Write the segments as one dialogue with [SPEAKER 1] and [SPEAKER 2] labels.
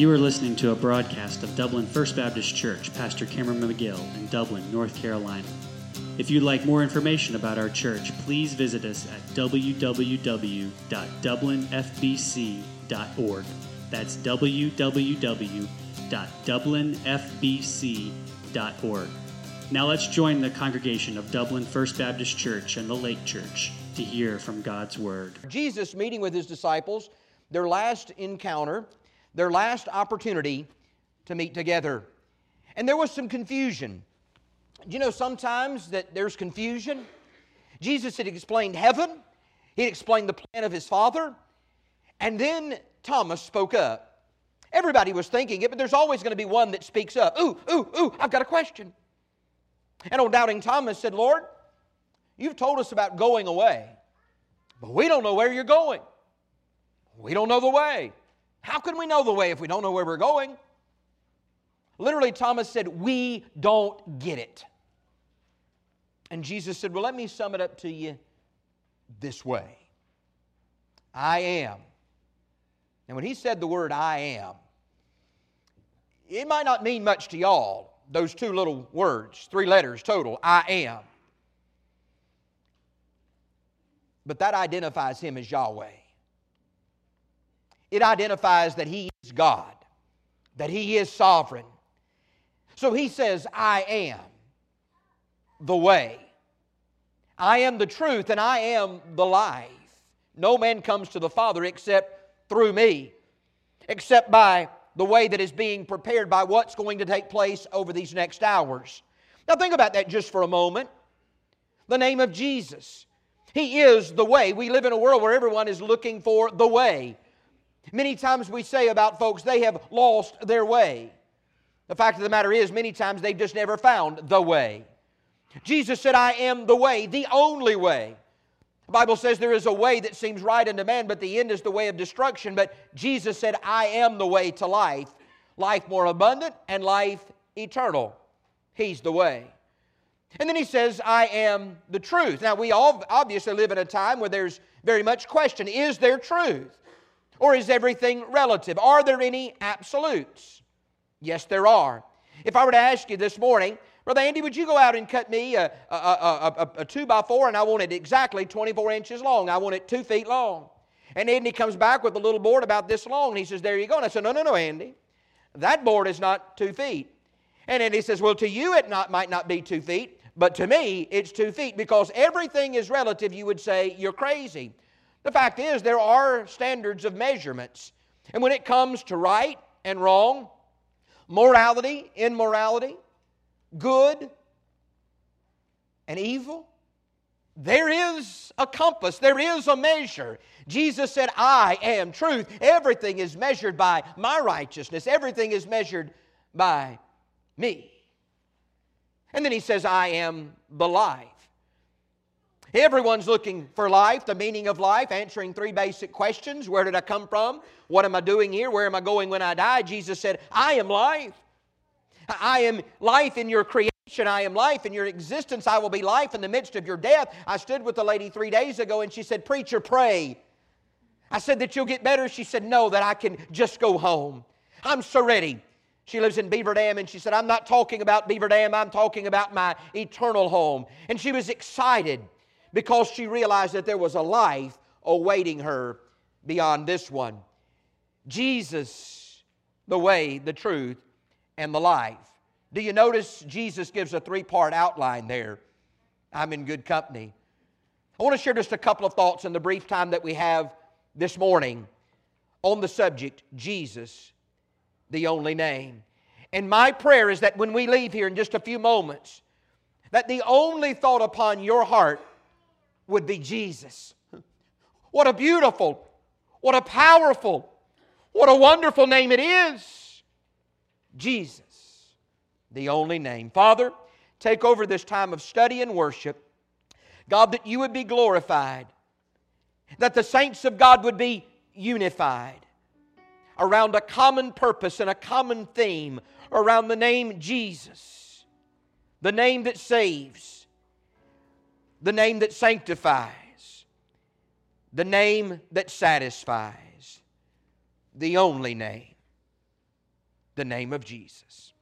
[SPEAKER 1] You are listening to a broadcast of Dublin First Baptist Church, Pastor Cameron McGill in Dublin, North Carolina. If you'd like more information about our church, please visit us at www.dublinfbc.org. That's www.dublinfbc.org. Now let's join the congregation of Dublin First Baptist Church and the Lake Church to hear from God's Word.
[SPEAKER 2] Jesus meeting with his disciples, their last encounter, their last opportunity to meet together. And there was some confusion. Do you know sometimes that there's confusion? Jesus had explained heaven, he had explained the plan of his Father, and then Thomas spoke up. Everybody was thinking it, but there's always going to be one that speaks up. Ooh, ooh, ooh, I've got a question. And old doubting Thomas said, Lord, you've told us about going away, but we don't know where you're going. We don't know the way. How can we know the way if we don't know where we're going? Literally, Thomas said, We don't get it. And Jesus said, Well, let me sum it up to you this way I am. And when he said the word I am, it might not mean much to y'all, those two little words, three letters total I am. But that identifies him as Yahweh. It identifies that he is God, that he is sovereign. So he says, I am the way. I am the truth and I am the life. No man comes to the Father except through me, except by the way that is being prepared by what's going to take place over these next hours. Now, think about that just for a moment. The name of Jesus. He is the way. We live in a world where everyone is looking for the way. Many times we say about folks, they have lost their way. The fact of the matter is, many times they've just never found the way. Jesus said, I am the way, the only way. The Bible says there is a way that seems right unto man, but the end is the way of destruction. But Jesus said, I am the way to life, life more abundant and life eternal. He's the way. And then he says, I am the truth. Now, we all obviously live in a time where there's very much question is there truth? Or is everything relative? Are there any absolutes? Yes, there are. If I were to ask you this morning, Brother Andy, would you go out and cut me a, a, a, a, two by four, and I want it exactly 24 inches long. I want it two feet long. And Andy comes back with a little board about this long, and he says, There you go. And I said, No, no, no, Andy. That board is not two feet. And Andy says, Well, to you it not, might not be two feet, but to me it's two feet because everything is relative. You would say, You're crazy. The fact is, there are standards of measurements. And when it comes to right and wrong, morality, immorality, good and evil? There is a compass, there is a measure. Jesus said, I am truth. Everything is measured by my righteousness, everything is measured by me. And then he says, I am the life. Everyone's looking for life, the meaning of life, answering three basic questions Where did I come from? What am I doing here? Where am I going when I die? Jesus said, I am life. I am life in your creation. I am life in your existence. I will be life in the midst of your death. I stood with the lady three days ago and she said, Preacher, pray. I said that you'll get better. She said, No, that I can just go home. I'm so ready. She lives in Beaver Dam and she said, I'm not talking about Beaver Dam, I'm talking about my eternal home. And she was excited because she realized that there was a life awaiting her beyond this one. Jesus, the way, the truth, and the life. Do you notice Jesus gives a three part outline there? I'm in good company. I want to share just a couple of thoughts in the brief time that we have this morning on the subject Jesus, the only name. And my prayer is that when we leave here in just a few moments, that the only thought upon your heart would be Jesus. What a beautiful, what a powerful, what a wonderful name it is. Jesus, the only name. Father, take over this time of study and worship. God, that you would be glorified, that the saints of God would be unified around a common purpose and a common theme around the name Jesus, the name that saves, the name that sanctifies, the name that satisfies, the only name. The name of Jesus.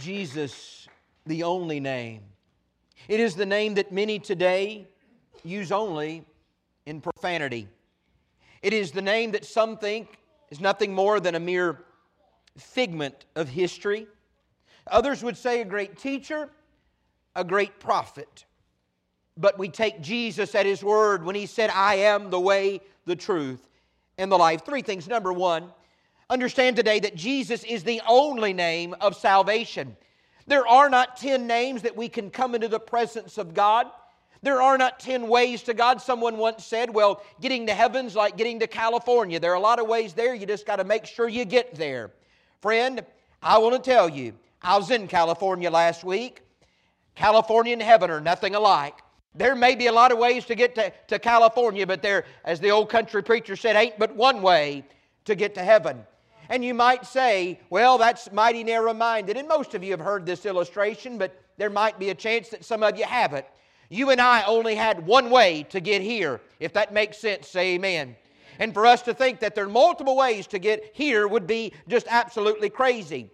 [SPEAKER 2] Jesus the only name. It is the name that many today use only in profanity. It is the name that some think is nothing more than a mere figment of history. Others would say a great teacher, a great prophet. But we take Jesus at his word when he said, I am the way, the truth, and the life. Three things. Number one, understand today that Jesus is the only name of salvation. There are not 10 names that we can come into the presence of God. There are not 10 ways to God. Someone once said, well, getting to heaven's like getting to California. There are a lot of ways there. You just got to make sure you get there. Friend, I want to tell you, I was in California last week. California and heaven are nothing alike. There may be a lot of ways to get to, to California, but there, as the old country preacher said, ain't but one way to get to heaven. And you might say, well, that's mighty narrow minded. And most of you have heard this illustration, but there might be a chance that some of you haven't. You and I only had one way to get here. If that makes sense, say amen. And for us to think that there are multiple ways to get here would be just absolutely crazy.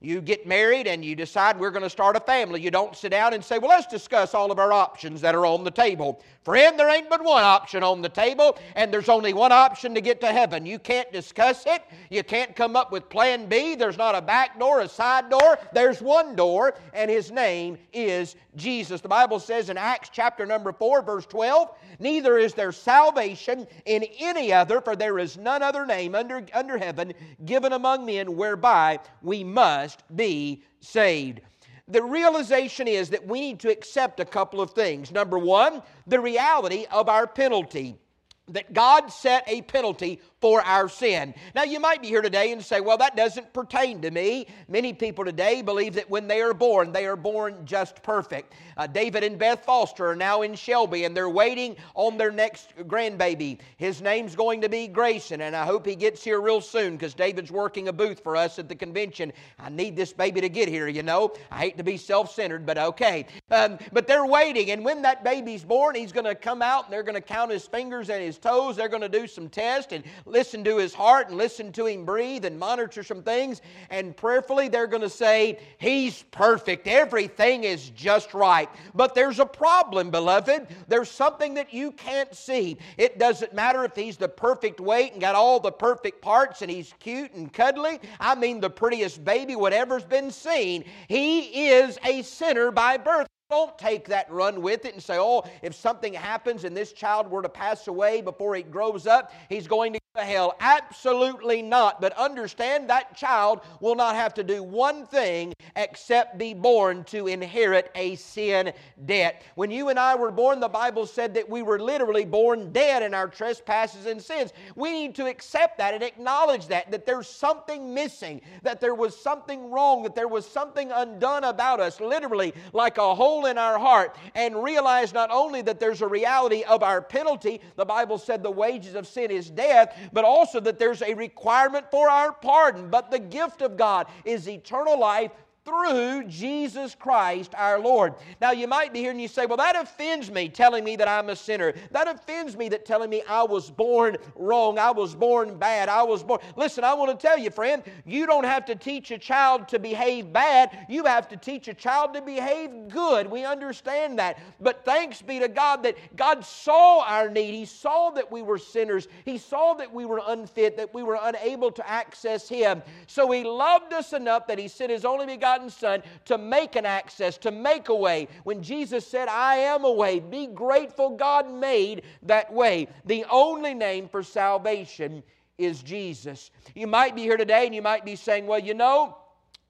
[SPEAKER 2] You get married and you decide we're going to start a family. You don't sit down and say, Well, let's discuss all of our options that are on the table. Friend, there ain't but one option on the table, and there's only one option to get to heaven. You can't discuss it. You can't come up with plan B. There's not a back door, a side door. There's one door, and his name is Jesus. The Bible says in Acts chapter number 4, verse 12, Neither is there salvation in any other, for there is none other name under, under heaven given among men whereby we must be saved the realization is that we need to accept a couple of things. Number one, the reality of our penalty that God set a penalty for our sin. Now, you might be here today and say, well, that doesn't pertain to me. Many people today believe that when they are born, they are born just perfect. Uh, David and Beth Foster are now in Shelby and they're waiting on their next grandbaby. His name's going to be Grayson, and I hope he gets here real soon because David's working a booth for us at the convention. I need this baby to get here, you know. I hate to be self centered, but okay. Um, but they're waiting, and when that baby's born, he's going to come out and they're going to count his fingers and his toes. They're going to do some tests and listen to his heart and listen to him breathe and monitor some things. And prayerfully, they're going to say, He's perfect. Everything is just right. But there's a problem, beloved. There's something that you can't see. It doesn't matter if he's the perfect weight and got all the perfect parts and he's cute and cuddly. I mean, the prettiest baby, whatever's been seen. He is a sinner by birth. Don't take that run with it and say, oh, if something happens and this child were to pass away before he grows up, he's going to go to hell. Absolutely not. But understand that child will not have to do one thing except be born to inherit a sin debt. When you and I were born, the Bible said that we were literally born dead in our trespasses and sins. We need to accept that and acknowledge that, that there's something missing, that there was something wrong, that there was something undone about us, literally like a hole in our heart and realize not only that there's a reality of our penalty, the Bible said the wages of sin is death, but also that there's a requirement for our pardon. But the gift of God is eternal life through Jesus Christ our Lord. Now, you might be here and you say, Well, that offends me telling me that I'm a sinner. That offends me that telling me I was born wrong. I was born bad. I was born. Listen, I want to tell you, friend, you don't have to teach a child to behave bad. You have to teach a child to behave good. We understand that. But thanks be to God that God saw our need. He saw that we were sinners. He saw that we were unfit, that we were unable to access Him. So He loved us enough that He sent His only begotten begotten Son to make an access, to make a way. When Jesus said, I am a way, be grateful God made that way. The only name for salvation is Jesus. You might be here today and you might be saying, well, you know,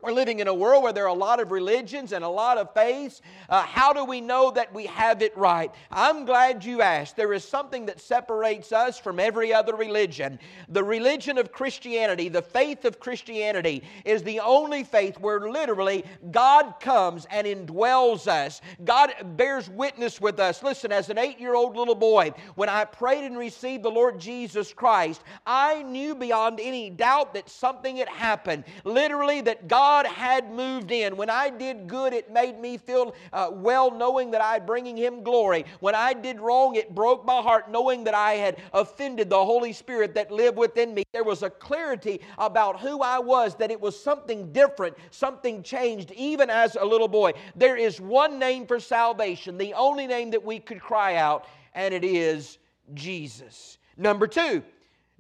[SPEAKER 2] we're living in a world where there are a lot of religions and a lot of faiths. Uh, how do we know that we have it right? I'm glad you asked. There is something that separates us from every other religion. The religion of Christianity, the faith of Christianity, is the only faith where literally God comes and indwells us. God bears witness with us. Listen, as an eight year old little boy, when I prayed and received the Lord Jesus Christ, I knew beyond any doubt that something had happened. Literally, that God God had moved in. When I did good, it made me feel uh, well knowing that I bringing Him glory. When I did wrong, it broke my heart knowing that I had offended the Holy Spirit that lived within me. There was a clarity about who I was, that it was something different, something changed, even as a little boy. There is one name for salvation, the only name that we could cry out, and it is Jesus. Number two,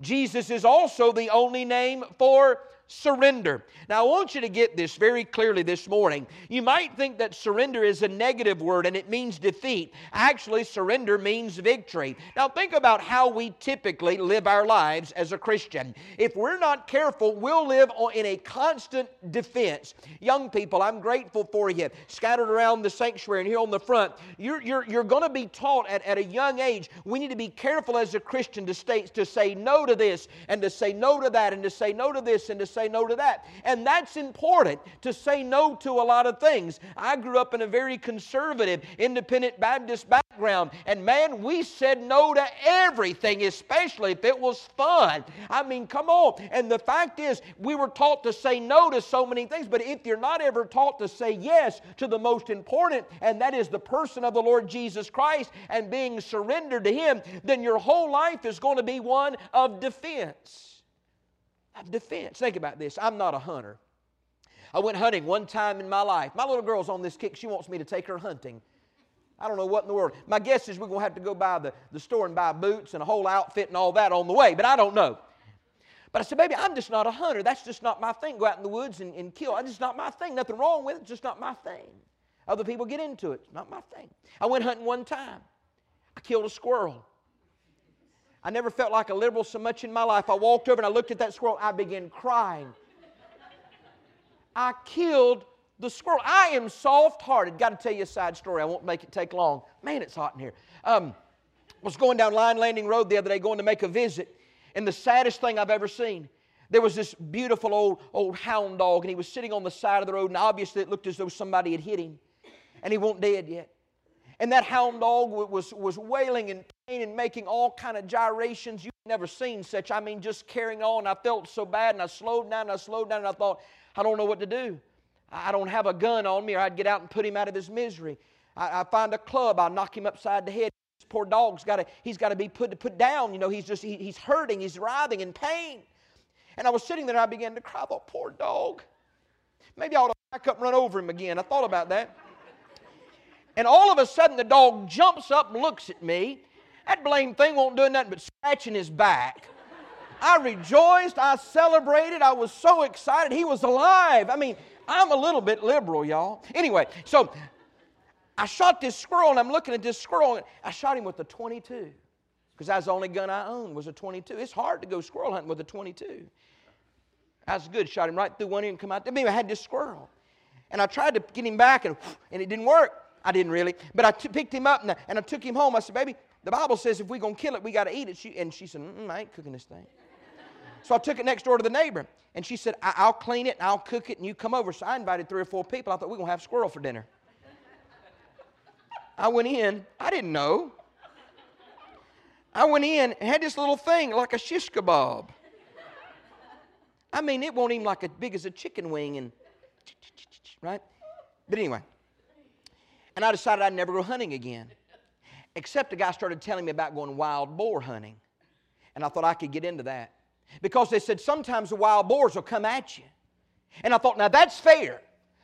[SPEAKER 2] Jesus is also the only name for surrender. Now, I want you to get this very clearly this morning. You might think that surrender is a negative word and it means defeat. Actually, surrender means victory. Now, think about how we typically live our lives as a Christian. If we're not careful, we'll live in a constant defense. Young people, I'm grateful for you. Scattered around the sanctuary and here on the front, you're, you're, you're going to be taught at, at a young age. We need to be careful as a Christian to, stay, to say no to this and to say no to that and to say no to this and to say no to that. And that's important to say no to a lot of things. I grew up in a very conservative, independent Baptist background, and man, we said no to everything, especially if it was fun. I mean, come on. And the fact is, we were taught to say no to so many things, but if you're not ever taught to say yes to the most important, and that is the person of the Lord Jesus Christ and being surrendered to Him, then your whole life is going to be one of defense defense. Think about this. I'm not a hunter. I went hunting one time in my life. My little girl's on this kick. She wants me to take her hunting. I don't know what in the world. My guess is we're going to have to go by the, the store and buy boots and a whole outfit and all that on the way, but I don't know. But I said, baby, I'm just not a hunter. That's just not my thing. Go out in the woods and, and kill. That's just not my thing. Nothing wrong with it. It's just not my thing. Other people get into it. It's not my thing. I went hunting one time. I killed a squirrel. I never felt like a liberal so much in my life. I walked over and I looked at that squirrel. I began crying. I killed the squirrel. I am soft hearted. Got to tell you a side story. I won't make it take long. Man, it's hot in here. Um, was going down Line Landing Road the other day going to make a visit, and the saddest thing I've ever seen. There was this beautiful old, old hound dog, and he was sitting on the side of the road, and obviously it looked as though somebody had hit him, and he wasn't dead yet. And that hound dog was, was wailing in pain and making all kind of gyrations. You've never seen such. I mean, just carrying on. I felt so bad, and I slowed down, and I slowed down, and I thought, I don't know what to do. I don't have a gun on me, or I'd get out and put him out of his misery. I, I find a club, I knock him upside the head. This poor dog's got to, he's got to be put, put down. You know, he's just, he, he's hurting, he's writhing in pain. And I was sitting there, and I began to cry, I poor dog. Maybe I ought to back up and run over him again. I thought about that. And all of a sudden, the dog jumps up and looks at me. That blame thing won't do nothing but scratching his back. I rejoiced. I celebrated. I was so excited. He was alive. I mean, I'm a little bit liberal, y'all. Anyway, so I shot this squirrel, and I'm looking at this squirrel. and I shot him with a 22 because that's the only gun I own was a 22. It's hard to go squirrel hunting with a 22. That's good. Shot him right through one ear and come out. Anyway, I had this squirrel, and I tried to get him back, and, and it didn't work. I didn't really. But I t- picked him up and I, and I took him home. I said, baby, the Bible says if we're going to kill it, we got to eat it. She, and she said, I ain't cooking this thing. So I took it next door to the neighbor. And she said, I- will clean it and I'll cook it and you come over. So I invited three or four people. I thought, we're going to have squirrel for dinner. I went in. I didn't know. I went in and had this little thing like a shish kebab. I mean, it won't even like as big as a chicken wing and right? But anyway, and I decided I'd never go hunting again. Except a guy started telling me about going wild boar hunting. And I thought I could get into that. Because they said sometimes the wild boars will come at you. And I thought, now that's fair.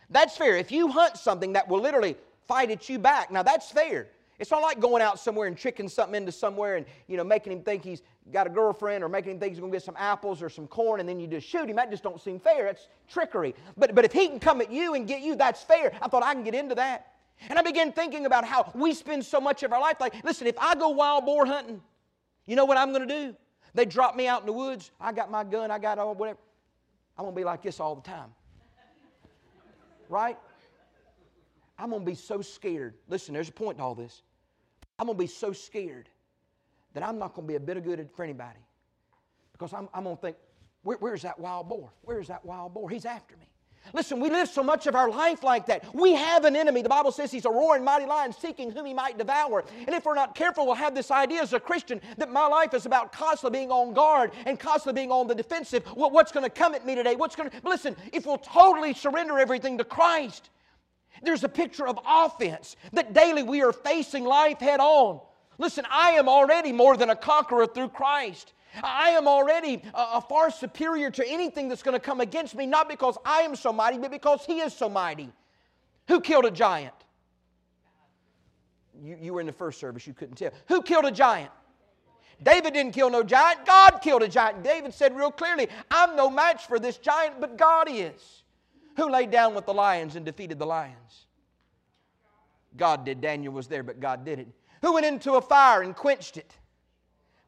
[SPEAKER 2] That's fair. If you hunt something that will literally fight at you back, now that's fair. It's not like going out somewhere and tricking something into somewhere and you know making him think he's got a girlfriend or making him think he's going to get some apples or some corn and then you just shoot him. That just don't seem fair. It's trickery. But but if he can come at you and get you, that's fair. I thought I can get into that. And I began thinking about how we spend so much of our life like, listen, if I go wild boar hunting, you know what I'm going to do? They drop me out in the woods. I got my gun. I got all whatever. I'm going to be like this all the time. Right? I'm going to be so scared. Listen, there's a point to all this. I'm going to be so scared that I'm not going to be a bit of good for anybody. Because I'm, I'm going to think, Where, where's that wild boar? Where's that wild boar? He's after me. Listen, we live so much of our life like that. We have an enemy. The Bible says he's a roaring mighty lion seeking whom he might devour. And if we're not careful, we'll have this idea as a Christian that my life is about constantly being on guard and constantly being on the defensive. what's going to come at me today? What's going to. Listen, if we'll totally surrender everything to Christ, there's a picture of offense that daily we are facing life head on. Listen, I am already more than a conqueror through Christ. I am already uh, far superior to anything that's going to come against me, not because I am so mighty, but because He is so mighty. Who killed a giant? You, you were in the first service, you couldn't tell. Who killed a giant? David didn't kill no giant, God killed a giant. David said real clearly, I'm no match for this giant, but God is. Who laid down with the lions and defeated the lions? God did. Daniel was there, but God did it. Who went into a fire and quenched it?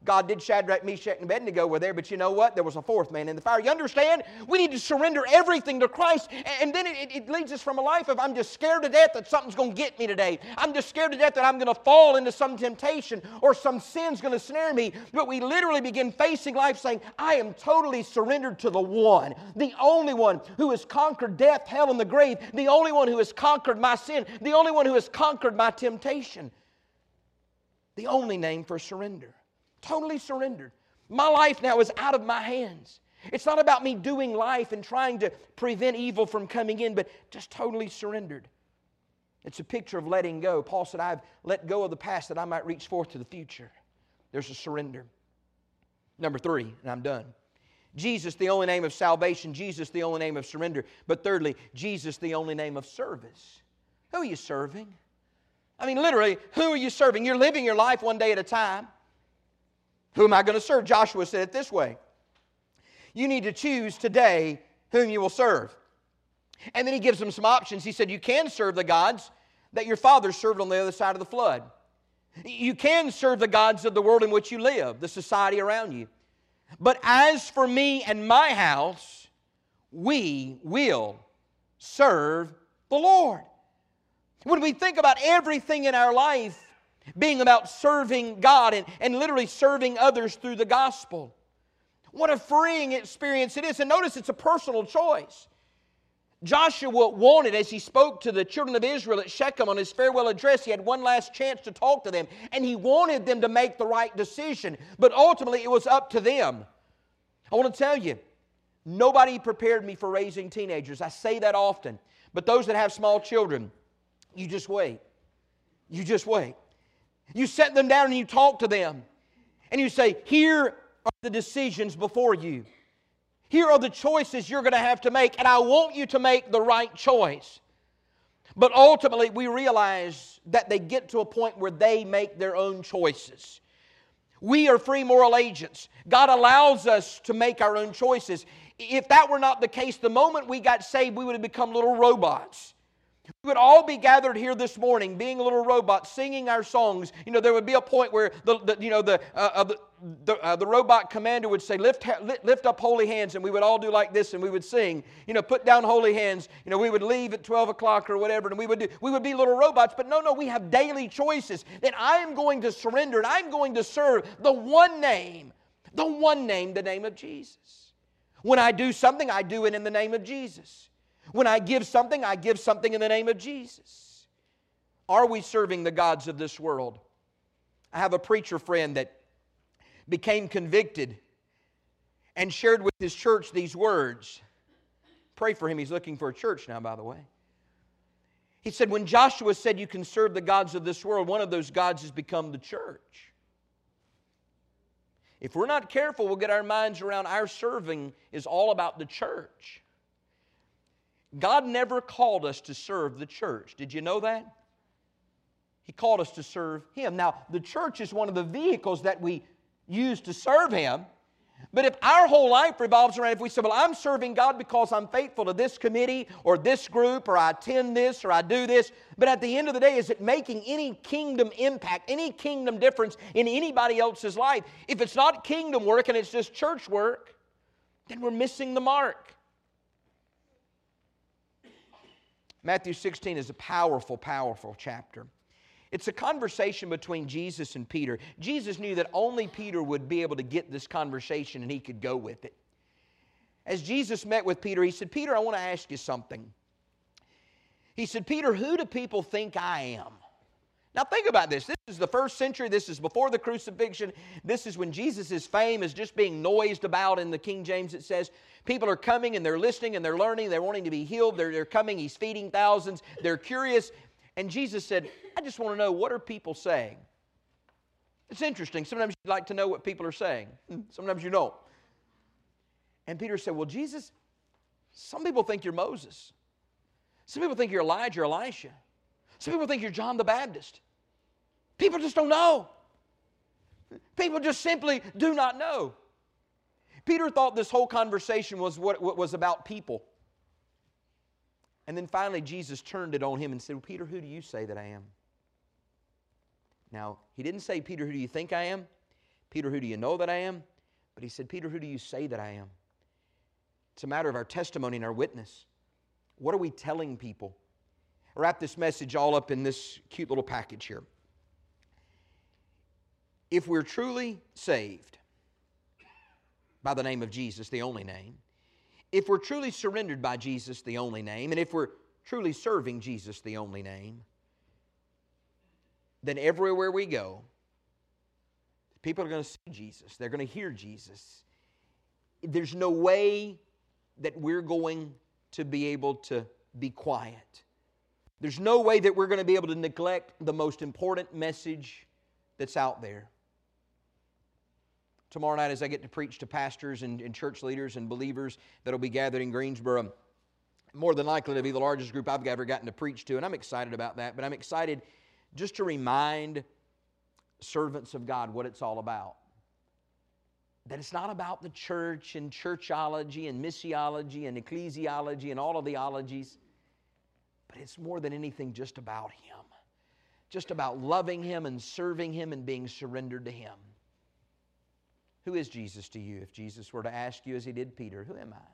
[SPEAKER 2] God did Shadrach, Meshach, and Abednego were there, but you know what? There was a fourth man in the fire. You understand? We need to surrender everything to Christ, and then it, it leads us from a life of I'm just scared to death that something's going to get me today. I'm just scared to death that I'm going to fall into some temptation or some sin's going to snare me. But we literally begin facing life saying, I am totally surrendered to the one, the only one who has conquered death, hell, and the grave, the only one who has conquered my sin, the only one who has conquered my temptation. The only name for surrender totally surrendered. My life now is out of my hands. It's not about me doing life and trying to prevent evil from coming in, but just totally surrendered. It's a picture of letting go. Paul said, I've let go of the past that I might reach forth to the future. There's a surrender. Number three, and I'm done. Jesus, the only name of salvation. Jesus, the only name of surrender. But thirdly, Jesus, the only name of service. Who are you serving? I mean, literally, who are you serving? You're living your life one day at a time. Who am I going to serve? Joshua said it this way You need to choose today whom you will serve. And then he gives them some options. He said, You can serve the gods that your fathers served on the other side of the flood. You can serve the gods of the world in which you live, the society around you. But as for me and my house, we will serve the Lord. When we think about everything in our life, being about serving God and, and literally serving others through the gospel. What a freeing experience it is. And notice it's a personal choice. Joshua wanted, as he spoke to the children of Israel at Shechem on his farewell address, he had one last chance to talk to them, and he wanted them to make the right decision. But ultimately, it was up to them. I want to tell you, nobody prepared me for raising teenagers. I say that often. But those that have small children, you just wait. You just wait. You set them down and you talk to them. And you say, Here are the decisions before you. Here are the choices you're going to have to make, and I want you to make the right choice. But ultimately, we realize that they get to a point where they make their own choices. We are free moral agents. God allows us to make our own choices. If that were not the case, the moment we got saved, we would have become little robots. We would all be gathered here this morning, being little robots, singing our songs. You know, there would be a point where the, the you know the uh, uh, the, the, uh, the, robot commander would say, lift, lift up holy hands, and we would all do like this, and we would sing. You know, put down holy hands. You know, we would leave at 12 o'clock or whatever, and we would do, we would be little robots. But no, no, we have daily choices that I am going to surrender, and I'm going to serve the one name, the one name, the name of Jesus. When I do something, I do it in the name of Jesus. When I give something, I give something in the name of Jesus. Are we serving the gods of this world? I have a preacher friend that became convicted and shared with his church these words. Pray for him. He's looking for a church now, by the way. He said, When Joshua said you can serve the gods of this world, one of those gods has become the church. If we're not careful, we'll get our minds around our serving is all about the church. God never called us to serve the church. Did you know that? He called us to serve Him. Now, the church is one of the vehicles that we use to serve Him. But if our whole life revolves around, if we say, Well, I'm serving God because I'm faithful to this committee or this group or I attend this or I do this, but at the end of the day, is it making any kingdom impact, any kingdom difference in anybody else's life? If it's not kingdom work and it's just church work, then we're missing the mark. Matthew 16 is a powerful, powerful chapter. It's a conversation between Jesus and Peter. Jesus knew that only Peter would be able to get this conversation and he could go with it. As Jesus met with Peter, he said, Peter, I want to ask you something. He said, Peter, who do people think I am? Now, think about this. This is the first century. This is before the crucifixion. This is when Jesus' fame is just being noised about in the King James, it says. People are coming and they're listening and they're learning. They're wanting to be healed. They're, they're coming. He's feeding thousands. They're curious. And Jesus said, I just want to know what are people saying? It's interesting. Sometimes you like to know what people are saying, hmm, sometimes you don't. And Peter said, Well, Jesus, some people think you're Moses. Some people think you're Elijah or Elisha. Some people think you're John the Baptist. People just don't know. People just simply do not know. Peter thought this whole conversation was what, what was about people. And then finally, Jesus turned it on him and said, Peter, who do you say that I am? Now, he didn't say, Peter, who do you think I am? Peter, who do you know that I am? But he said, Peter, who do you say that I am? It's a matter of our testimony and our witness. What are we telling people? I wrap this message all up in this cute little package here. If we're truly saved by the name of Jesus, the only name, if we're truly surrendered by Jesus, the only name, and if we're truly serving Jesus, the only name, then everywhere we go, people are going to see Jesus. They're going to hear Jesus. There's no way that we're going to be able to be quiet. There's no way that we're going to be able to neglect the most important message that's out there. Tomorrow night, as I get to preach to pastors and, and church leaders and believers that'll be gathered in Greensboro, more than likely to be the largest group I've ever gotten to preach to, and I'm excited about that. But I'm excited just to remind servants of God what it's all about. That it's not about the church and churchology and missiology and ecclesiology and all of the ologies, but it's more than anything just about Him. Just about loving Him and serving Him and being surrendered to Him. Who is Jesus to you? If Jesus were to ask you, as he did Peter, Who am I?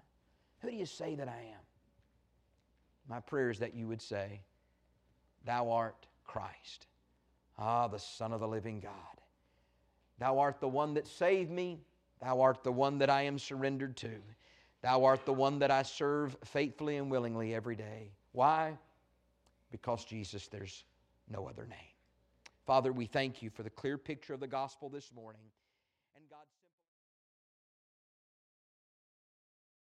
[SPEAKER 2] Who do you say that I am? My prayer is that you would say, Thou art Christ. Ah, the Son of the living God. Thou art the one that saved me. Thou art the one that I am surrendered to. Thou art the one that I serve faithfully and willingly every day. Why? Because, Jesus, there's no other name. Father, we thank you for the clear picture of the gospel this morning.